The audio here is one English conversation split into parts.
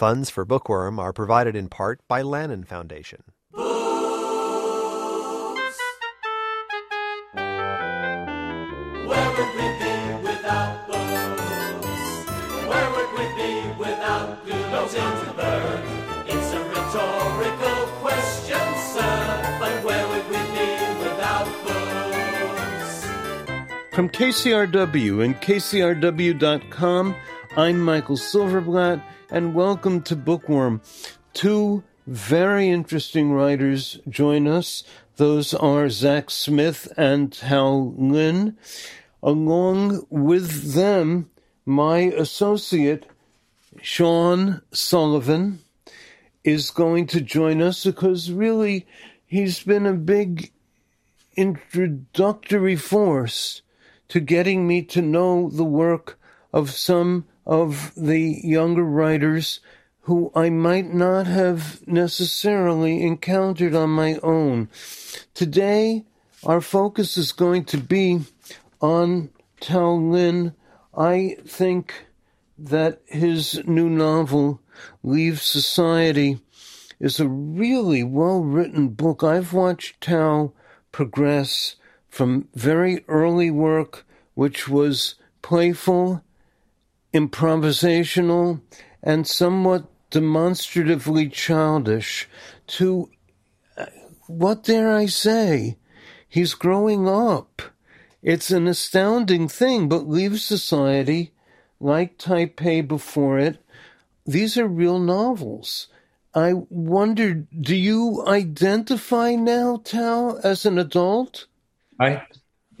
Funds for Bookworm are provided in part by Lannan Foundation. Where would we be without books? Where would we be without Gutenberg? It's a rhetorical question, sir, but where would we be without books? From KCRW and KCRW.com, I'm Michael Silverblatt, and welcome to Bookworm. Two very interesting writers join us. Those are Zach Smith and Tao Lin. Along with them, my associate, Sean Sullivan, is going to join us because really he's been a big introductory force to getting me to know the work of some of the younger writers who I might not have necessarily encountered on my own. Today, our focus is going to be on Tao Lin. I think that his new novel, Leave Society, is a really well written book. I've watched Tao progress from very early work, which was playful, improvisational, and somewhat demonstratively childish, to uh, what dare I say? He's growing up. It's an astounding thing, but Leave Society, like Taipei before it, these are real novels. I wonder, do you identify now, Tao, as an adult? I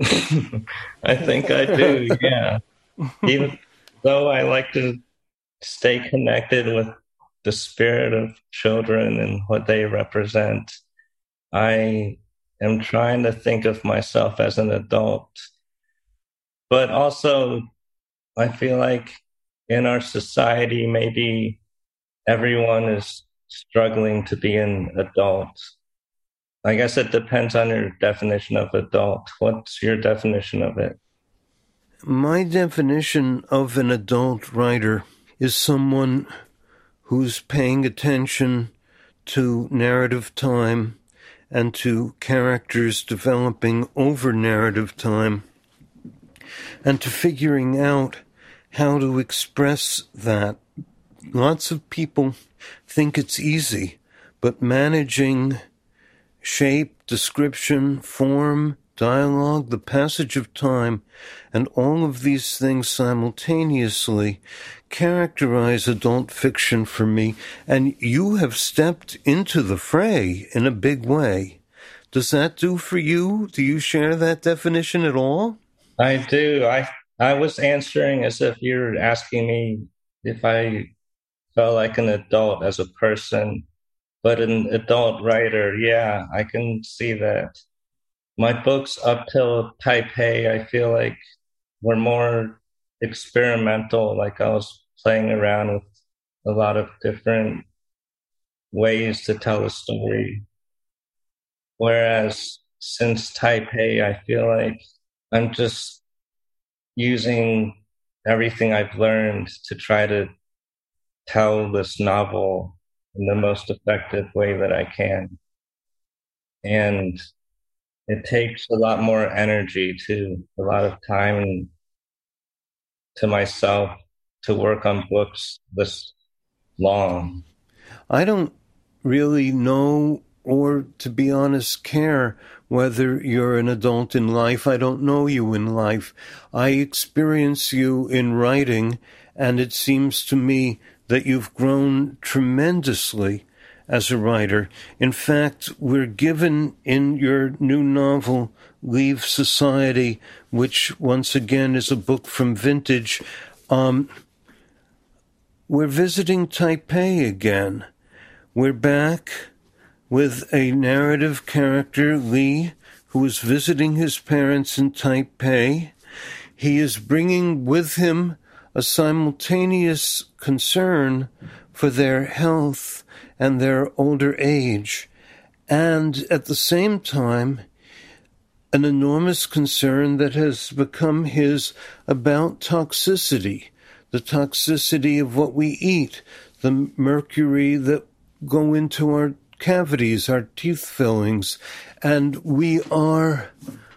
I think I do, yeah. Even though I like to stay connected with the spirit of children and what they represent, I am trying to think of myself as an adult. But also, I feel like in our society, maybe everyone is struggling to be an adult. I guess it depends on your definition of adult. What's your definition of it? My definition of an adult writer is someone who's paying attention to narrative time and to characters developing over narrative time and to figuring out how to express that. Lots of people think it's easy, but managing shape, description, form, dialogue, the passage of time, and all of these things simultaneously characterize adult fiction for me. And you have stepped into the fray in a big way. Does that do for you? Do you share that definition at all? I do. I I was answering as if you're asking me if I felt like an adult as a person, but an adult writer. Yeah, I can see that. My books up till Taipei, I feel like were more experimental. Like I was playing around with a lot of different ways to tell a story. Whereas since Taipei, I feel like I'm just using everything I've learned to try to tell this novel in the most effective way that I can. And it takes a lot more energy to a lot of time to myself to work on books this long. I don't really know or to be honest care whether you're an adult in life. I don't know you in life. I experience you in writing, and it seems to me that you've grown tremendously as a writer. In fact, we're given in your new novel, Leave Society, which once again is a book from Vintage. Um, we're visiting Taipei again. We're back with a narrative character, Li, who is visiting his parents in Taipei. He is bringing with him a simultaneous concern for their health and their older age, and at the same time, an enormous concern that has become his about toxicity, the toxicity of what we eat, the mercury that go into our cavities, our teeth fillings, and we are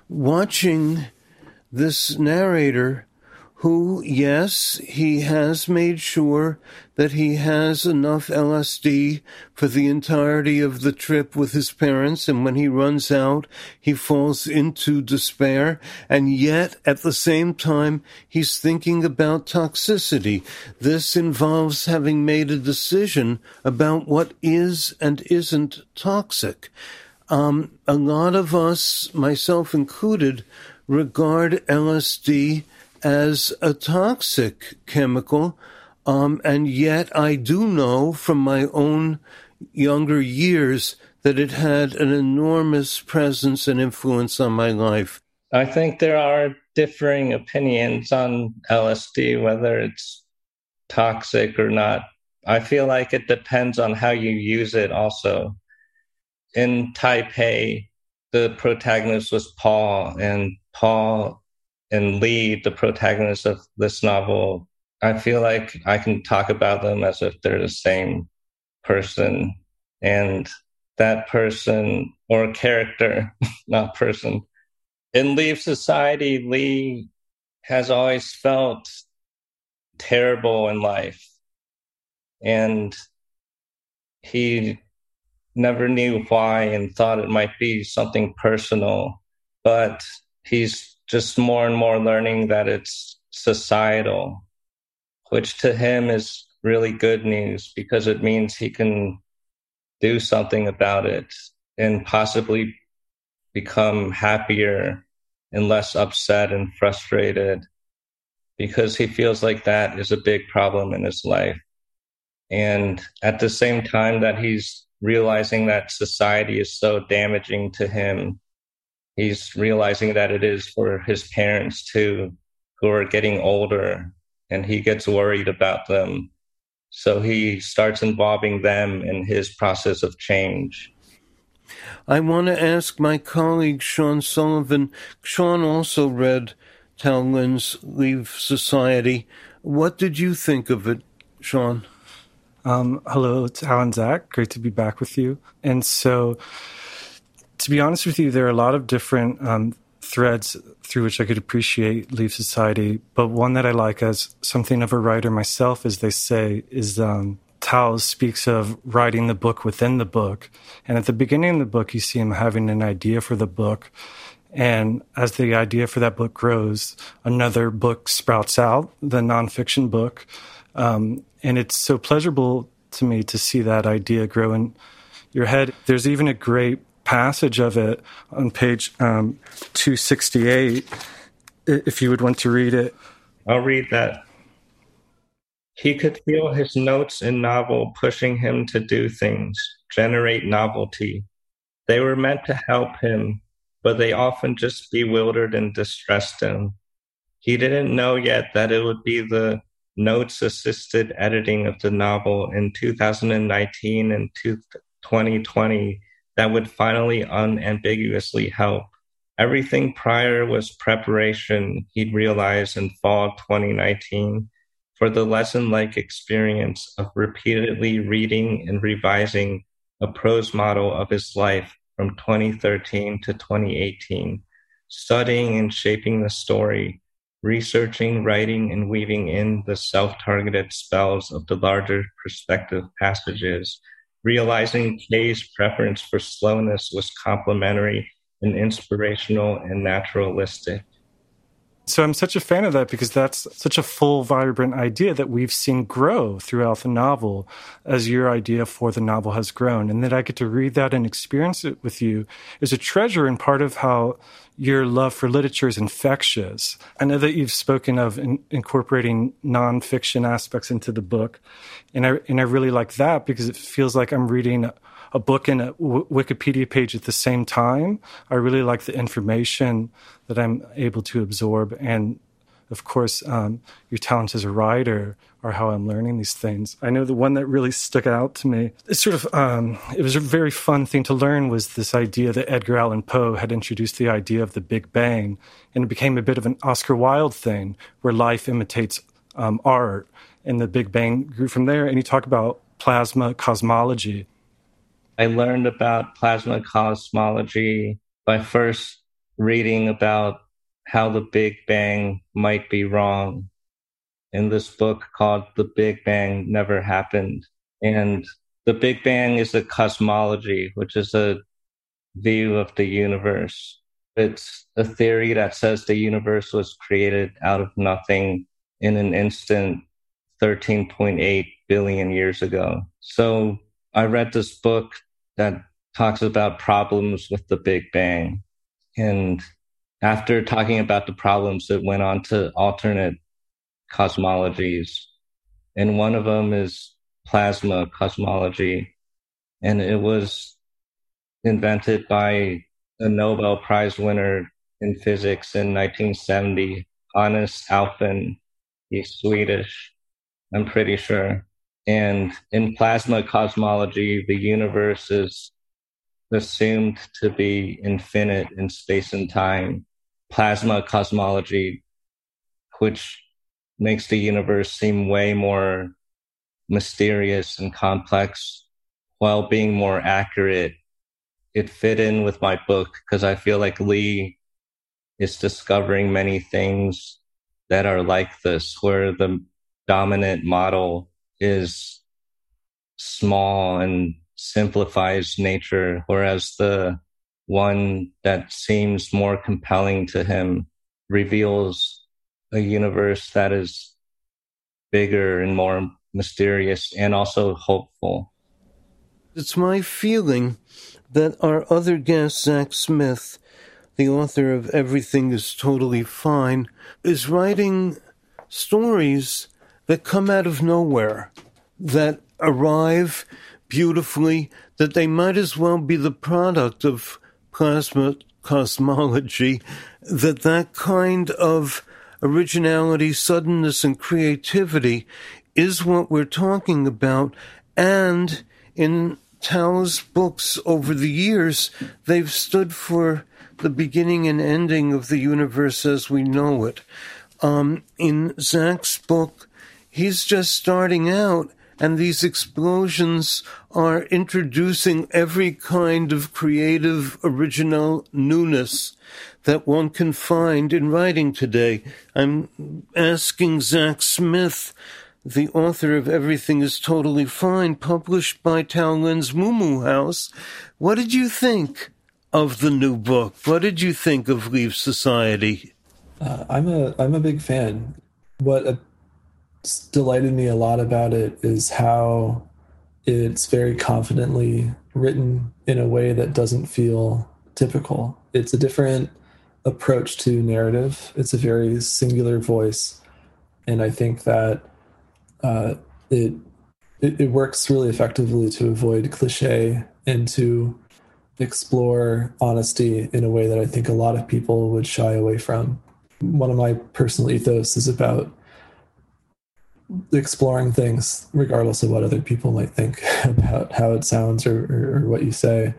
watching this narrator who, yes, he has made sure that he has enough LSD for the entirety of the trip with his parents, and when he runs out, he falls into despair, and yet at the same time, he's thinking about toxicity. This involves having made a decision about what is and isn't toxic. Um, a lot of us, myself included, regard LSD as a toxic chemical. Um, and yet I do know from my own younger years that it had an enormous presence and influence on my life. I think there are differing opinions on LSD, whether it's toxic or not. I feel like it depends on how you use it also. In Taipei, the protagonist was Paul, and Paul and Li, the protagonist of this novel, I feel like I can talk about them as if they're the same person. And that person or character, not person, in Leave Society, Li has always felt terrible in life. And he never knew why and thought it might be something personal. But he's just more and more learning that it's societal, which to him is really good news because it means he can do something about it and possibly become happier and less upset and frustrated because he feels like that is a big problem in his life. And at the same time that he's realizing that society is so damaging to him he's realizing that it is for his parents too, who are getting older, and he gets worried about them. So he starts involving them in his process of change. I want to ask my colleague Sean Sullivan. Sean also read Tao Leave Society. What did you think of it, Sean? Um, hello, it's Alan Zach. Great to be back with you. And so to be honest with you, there are a lot of different um, threads through which I could appreciate Leave Society, but one that I like as something of a writer myself, as they say, is um, Tao speaks of writing the book within the book. And at the beginning of the book, you see him having an idea for the book. And as the idea for that book grows, another book sprouts out, the nonfiction book. Um, and it's so pleasurable to me to see that idea grow in your head. There's even a great passage of it on page um, 268, if you would want to read it. I'll read that. He could feel his notes in novel pushing him to do things, generate novelty. They were meant to help him, but they often just bewildered and distressed him. He didn't know yet that it would be the notes assisted editing of the novel in 2019 and 2020 that would finally unambiguously help. Everything prior was preparation, he'd realized in fall 2019, for the lesson like experience of repeatedly reading and revising a prose model of his life from 2013 to 2018, studying and shaping the story, researching, writing, and weaving in the self targeted spells of the larger perspective passages realizing Kay's preference for slowness was complementary and inspirational and naturalistic. So I'm such a fan of that because that's such a full, vibrant idea that we've seen grow throughout the novel as your idea for the novel has grown. And that I get to read that and experience it with you is a treasure and part of how your love for literature is infectious. I know that you've spoken of in, incorporating nonfiction aspects into the book, and I and I really like that because it feels like I'm reading a, book and a w- Wikipedia page at the same time. I really like the information that I'm able to absorb, and of course, um, your talent as a writer are how I'm learning these things. I know the one that really stuck out to me, it's sort of, um, it was a very fun thing to learn was this idea that Edgar Allan Poe had introduced the idea of the Big Bang. And it became a bit of an Oscar Wilde thing where life imitates um, art. and the Big Bang grew from there. And you talk about plasma cosmology. I learned about plasma cosmology by first reading about how the Big Bang might be wrong in this book called The Big Bang Never Happened. And the Big Bang is a cosmology, which is a view of the universe. It's a theory that says the universe was created out of nothing in an instant 13.8 billion years ago. So I read this book that talks about problems with the Big Bang. And after talking about the problems, it went on to alternate cosmologies. And one of them is plasma cosmology. And it was invented by a Nobel Prize winner in physics in 1970, Hannes Alfvén. He's Swedish, I'm pretty sure. And in plasma cosmology, the universe is assumed to be infinite in space and time. Plasma cosmology, which makes the universe seem way more mysterious and complex while being more accurate. It fit in with my book because I feel like Li is discovering many things that are like this, where the dominant model is small and simplifies nature, whereas the one that seems more compelling to him reveals a universe that is bigger and more mysterious and also hopeful. It's my feeling that our other guest, Zach Smith, the author of Everything is Totally Fine, is writing stories that come out of nowhere, that arrive beautifully, that they might as well be the product of plasma cosmology, that that kind of originality, suddenness, and creativity is what we're talking about. And in Tao's books over the years, they've stood for the beginning and ending of the universe as we know it. Um, in Zach's book, he's just starting out, and these explosions are introducing every kind of creative, original newness that one can find in writing today. I'm asking Zach Smith, the author of Everything is Totally Fine, published by Tao Lin's Muumuu House, what did you think of the new book? What did you think of Leave Society? Uh, I'm a I'm a big fan. What uh, delighted me a lot about it is how it's very confidently written in a way that doesn't feel typical. It's a different approach to narrative. It's a very singular voice, and I think that uh, it, it, it works really effectively to avoid cliche and to explore honesty in a way that I think a lot of people would shy away from. One of my personal ethos is about exploring things regardless of what other people might think about how it sounds or, or, or what you say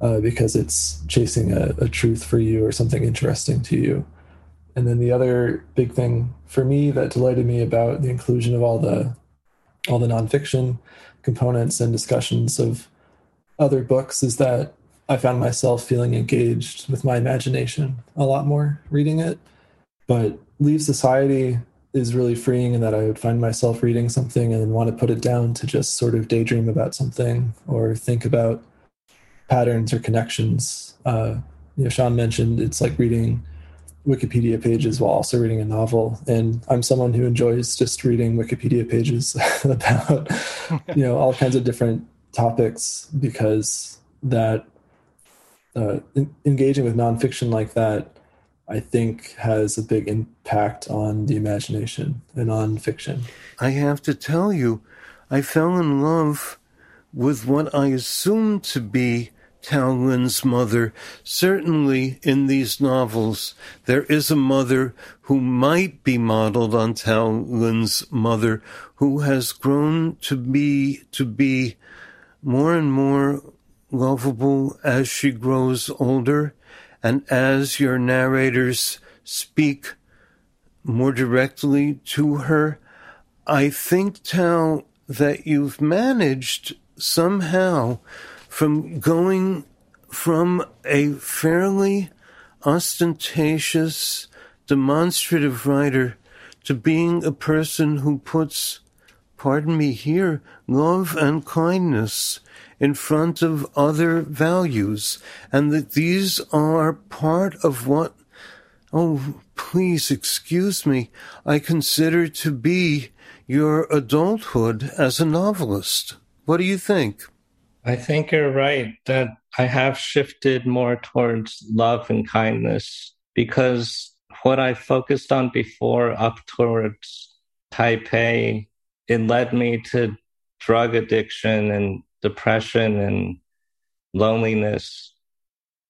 uh, because it's chasing a, a, truth for you or something interesting to you. And then the other big thing for me that delighted me about the inclusion of all the all the nonfiction components and discussions of other books is that I found myself feeling engaged with my imagination a lot more reading it. But Leave Society is really freeing in that I would find myself reading something and then want to put it down to just sort of daydream about something or think about patterns or connections. Uh, you know, Sean mentioned it's like reading Wikipedia pages while also reading a novel, and I'm someone who enjoys just reading Wikipedia pages about you know all kinds of different topics because that uh, in, engaging with nonfiction like that, I think, has a big impact on the imagination and on fiction. I have to tell you, I fell in love with what I assumed to be Tao Lin's mother. Certainly in these novels, there is a mother who might be modeled on Tao Lin's mother, who has grown to be, to be more and more lovable as she grows older and as your narrators speak more directly to her. I think, Tao, that you've managed somehow from going from a fairly ostentatious, demonstrative writer to being a person who puts, pardon me here, love and kindness in front of other values, and that these are part of what, oh, please excuse me, I consider to be your adulthood as a novelist. What do you think? I think you're right that I have shifted more towards love and kindness because what I focused on before up towards Taipei, it led me to drug addiction and depression and loneliness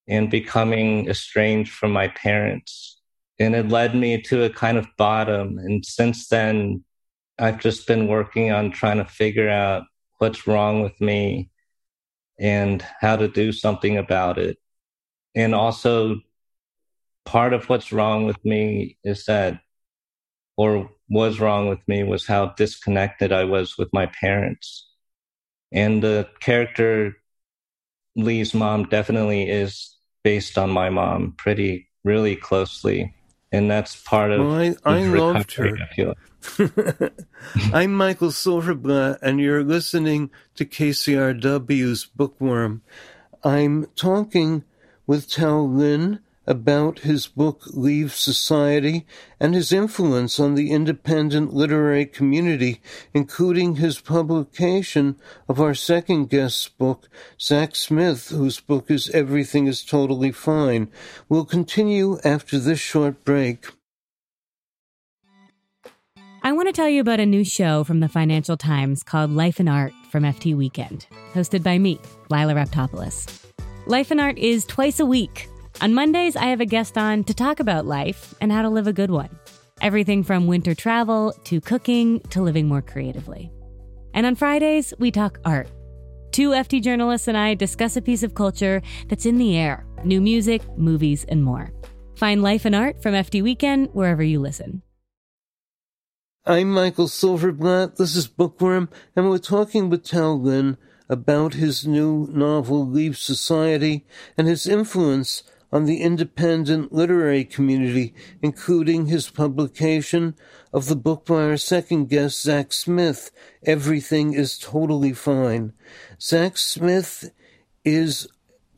and becoming estranged from my parents. And it led me to a kind of bottom. And since then, I've just been working on trying to figure out what's wrong with me and how to do something about it. And also, part of what's wrong with me is that, or was wrong with me, was how disconnected I was with my parents. And the character Li's mom definitely is based on my mom pretty, really closely. And that's part of. Well, I, I loved her. I I'm Michael Silverblatt, and you're listening to KCRW's Bookworm. I'm talking with Tao Lin about his book Leave Society and his influence on the independent literary community, including his publication of our second guest's book, Zach Smith, whose book is Everything is Totally Fine. We'll continue after this short break. I want to tell you about a new show from the Financial Times called Life and Art from FT Weekend, hosted by me, Lila Raptopoulos. Life and Art is twice a week. On Mondays, I have a guest on to talk about life and how to live a good one. Everything from winter travel to cooking to living more creatively. And on Fridays, we talk art. Two FT journalists and I discuss a piece of culture that's in the air new music, movies, and more. Find Life and Art from FT Weekend wherever you listen. I'm Michael Silverblatt. This is Bookworm, and we're talking with Tao Lin about his new novel, Leave Society, and his influence on the independent literary community, including his publication of the book by our second guest, Zach Smith, Everything is Totally Fine. Zach Smith is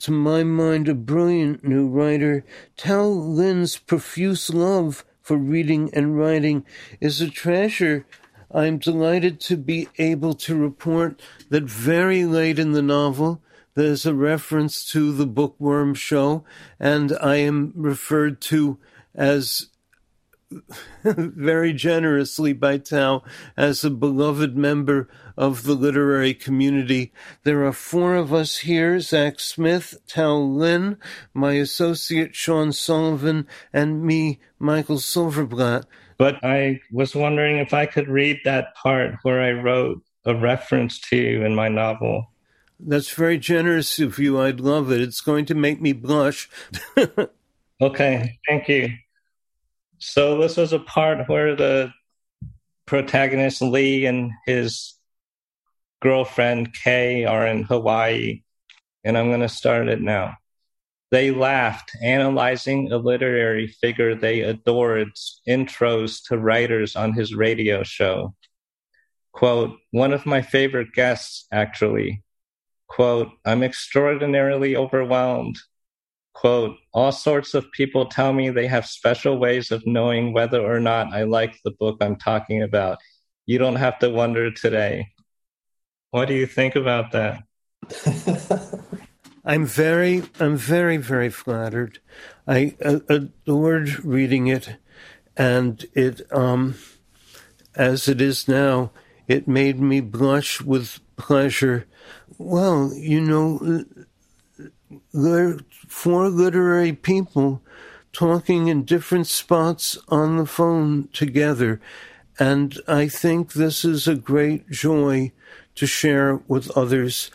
to my mind, a brilliant new writer. Tao Lin's profuse love for reading and writing is a treasure. I'm delighted to be able to report that very late in the novel, there's a reference to the Bookworm show, and I am referred to as very generously by Tao as a beloved member of the literary community. There are four of us here Zach Smith, Tao Lin, my associate Sean Sullivan, and me, Michael Silverblatt. But I was wondering if I could read that part where I wrote a reference to you in my novel. That's very generous of you. I'd love it. It's going to make me blush. okay, thank you. So this was a part where the protagonist Li and his girlfriend Kay are in Hawaii, and I'm going to start it now. They laughed, analyzing a literary figure they adored's intros to writers on his radio show. Quote, one of my favorite guests, actually. Quote, I'm extraordinarily overwhelmed quote, all sorts of people tell me they have special ways of knowing whether or not I like the book I'm talking about. You don't have to wonder today. What do you think about that? I'm very, I'm very, very flattered. I uh, adored reading it, and it, um, as it is now, it made me blush with pleasure. Well, you know, there are four literary people talking in different spots on the phone together. And I think this is a great joy to share with others.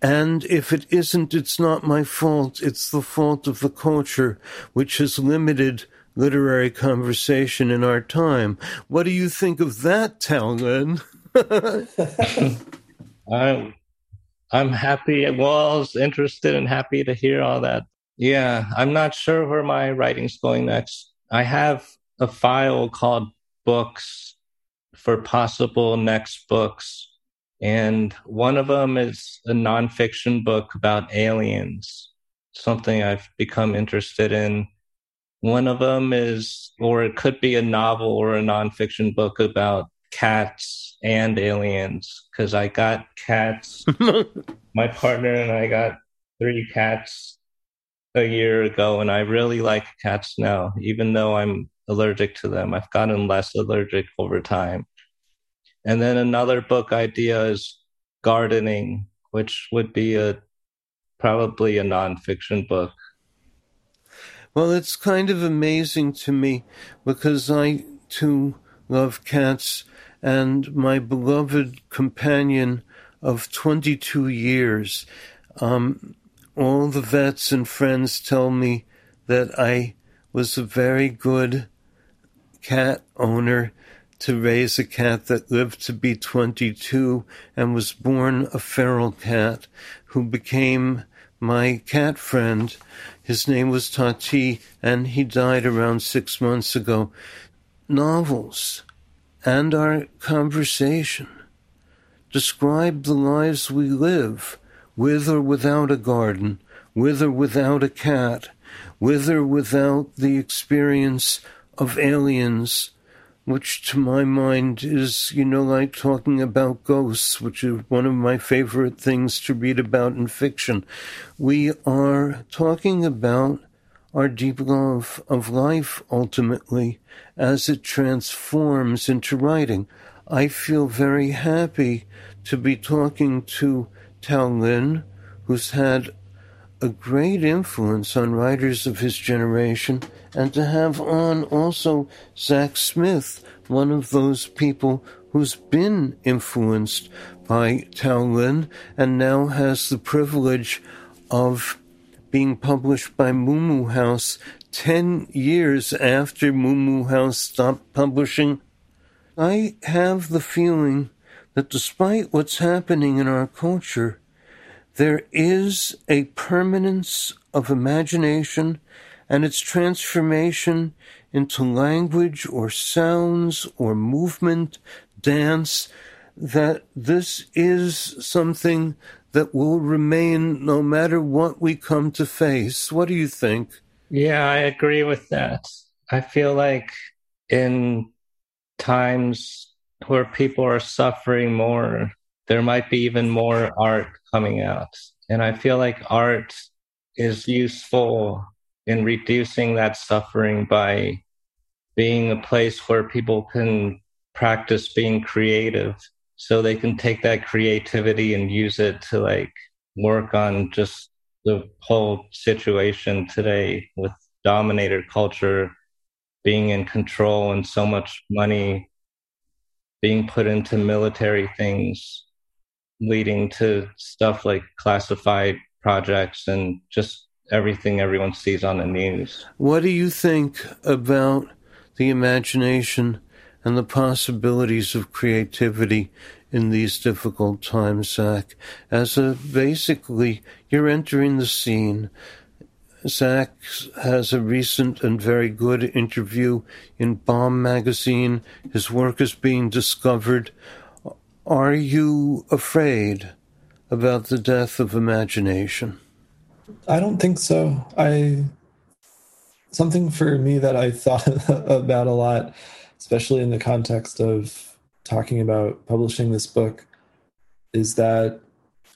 And if it isn't, it's not my fault. It's the fault of the culture, which has limited literary conversation in our time. What do you think of that, Tao Lin? I'm, I'm happy. Well, I was interested and happy to hear all that. Yeah, I'm not sure where my writing's going next. I have a file called books for possible next books. And one of them is a nonfiction book about aliens, something I've become interested in. One of them is, or it could be a novel or a nonfiction book about cats and aliens, because I got cats. My partner and I got three cats a year ago, and I really like cats now, even though I'm allergic to them. I've gotten less allergic over time. And then another book idea is gardening, which would be a probably a nonfiction book. Well, it's kind of amazing to me because I too love cats, and my beloved companion of 22 years. Um, all the vets and friends tell me that I was a very good cat owner to raise a cat that lived to be 22 and was born a feral cat who became my cat friend. His name was Tati, and he died around six months ago. Novels and our conversation describe the lives we live, with or without a garden, with or without a cat, with or without the experience of aliens, which to my mind is, you know, like talking about ghosts, which is one of my favorite things to read about in fiction. We are talking about our deep love of life ultimately as it transforms into writing. I feel very happy to be talking to Tao Lin, who's had a great influence on writers of his generation, and to have on also Zach Smith, one of those people who's been influenced by Tao Lin and now has the privilege of being published by Muumuu House 10 years after Muumuu House stopped publishing. I have the feeling that despite what's happening in our culture, there is a permanence of imagination and its transformation into language or sounds or movement, dance, that this is something that will remain no matter what we come to face. What do you think? Yeah, I agree with that. I feel like in times where people are suffering more, there might be even more art coming out. And I feel like art is useful in reducing that suffering by being a place where people can practice being creative so they can take that creativity and use it to like work on just the whole situation today with dominator culture being in control and so much money being put into military things leading to stuff like classified projects and just everything everyone sees on the news. What do you think about the imagination and the possibilities of creativity in these difficult times, Zach. As a basically, you're entering the scene. Zach has a recent and very good interview in Bomb magazine. His work is being discovered. Are you afraid about the death of imagination? I don't think so. I something for me that I thought about a lot especially in the context of talking about publishing this book, is that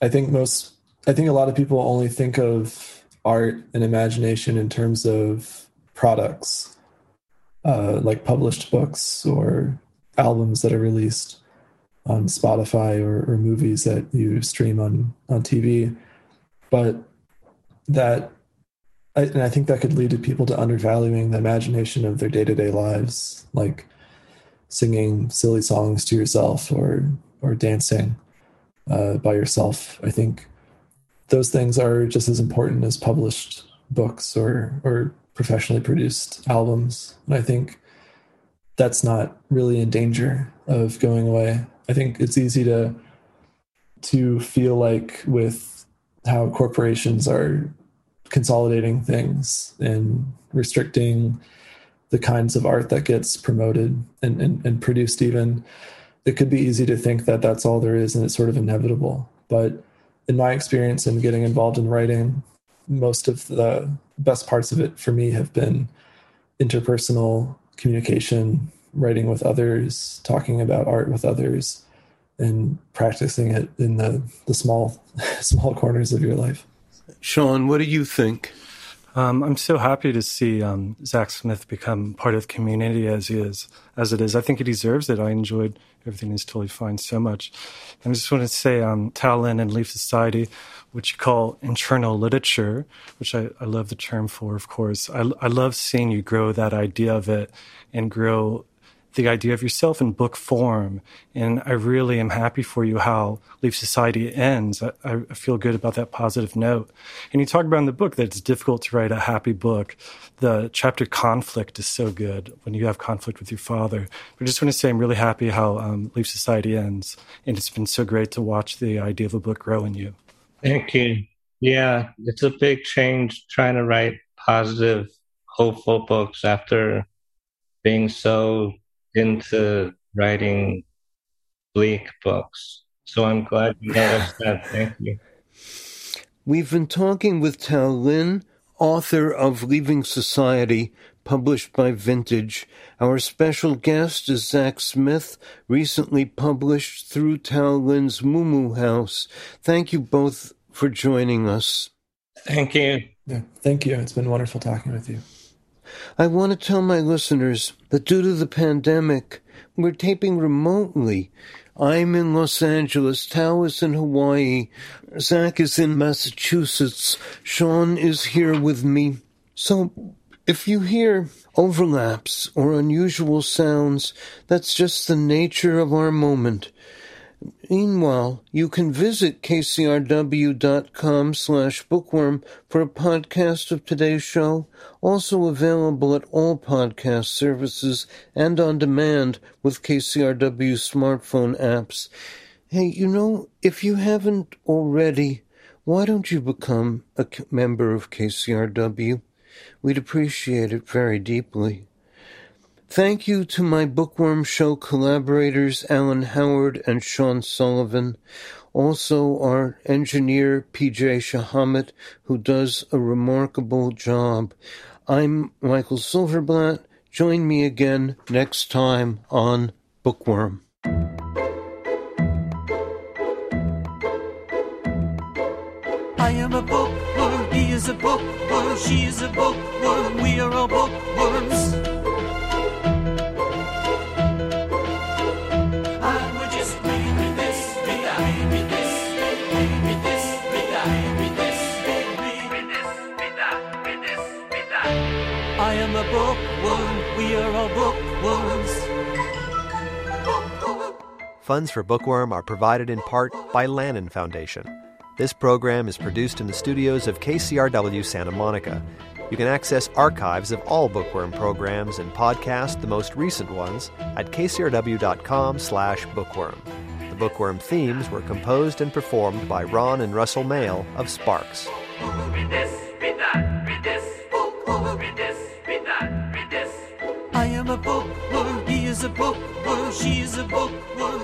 I think most, I think a lot of people only think of art and imagination in terms of products, uh, like published books or albums that are released on Spotify or, or movies that you stream on on TV, but that I, and I think that could lead to people to undervaluing the imagination of their day to day lives. Like singing silly songs to yourself or or dancing uh, by yourself. I think those things are just as important as published books or or professionally produced albums. And I think that's not really in danger of going away. I think it's easy to to feel like with how corporations are consolidating things and restricting the kinds of art that gets promoted and, and, and produced even it could be easy to think that that's all there is and it's sort of inevitable but in my experience in getting involved in writing most of the best parts of it for me have been interpersonal communication writing with others talking about art with others and practicing it in the, the small small corners of your life Sean, what do you think? Um, I'm so happy to see um, Zach Smith become part of the community as he is, as it is. I think he deserves it. I enjoyed everything. He's totally fine so much. And I just want to say, um, Tao Lin and Leave Society, which you call internal literature, which I, I love the term for, of course. I, I love seeing you grow that idea of it and grow the idea of yourself in book form. And I really am happy for you how Leave Society ends. I, I, feel good about that positive note. And you talk about in the book that it's difficult to write a happy book. The chapter conflict is so good when you have conflict with your father. But I just want to say I'm really happy how um, Leave Society ends. And it's been so great to watch the idea of a book grow in you. Thank you. Yeah, it's a big change trying to write positive, hopeful books after being so into writing bleak books. So I'm glad you noticed that. Thank you. We've been talking with Tao Lin, author of Leaving Society, published by Vintage. Our special guest is Zach Smith, recently published through Tao Lin's Muumuu House. Thank you both for joining us. Thank you. Yeah, thank you. It's been wonderful talking with you. I want to tell my listeners that due to the pandemic, we're taping remotely. I'm in Los Angeles, Tao is in Hawaii, Zach is in Massachusetts, Sean is here with me. So if you hear overlaps or unusual sounds, that's just the nature of our moment. Meanwhile, you can visit kcrw.com slash bookworm for a podcast of today's show, also available at all podcast services and on demand with KCRW smartphone apps. Hey, you know, if you haven't already, why don't you become a member of KCRW? We'd appreciate it very deeply. Thank you to my Bookworm Show collaborators, Alan Howard and Sean Sullivan. Also, our engineer, PJ Shahamet, who does a remarkable job. I'm Michael Silverblatt. Join me again next time on Bookworm. I am a bookworm, he is a bookworm, she is a bookworm, we are all bookworms. Funds for Bookworm are provided in part by Lannan Foundation. This program is produced in the studios of KCRW Santa Monica. You can access archives of all Bookworm programs and podcast the most recent ones at kcrw.com slash bookworm. The Bookworm themes were composed and performed by Ron and Russell Mael of Sparks. I am a bookworm, he is a bookworm, she is a bookworm,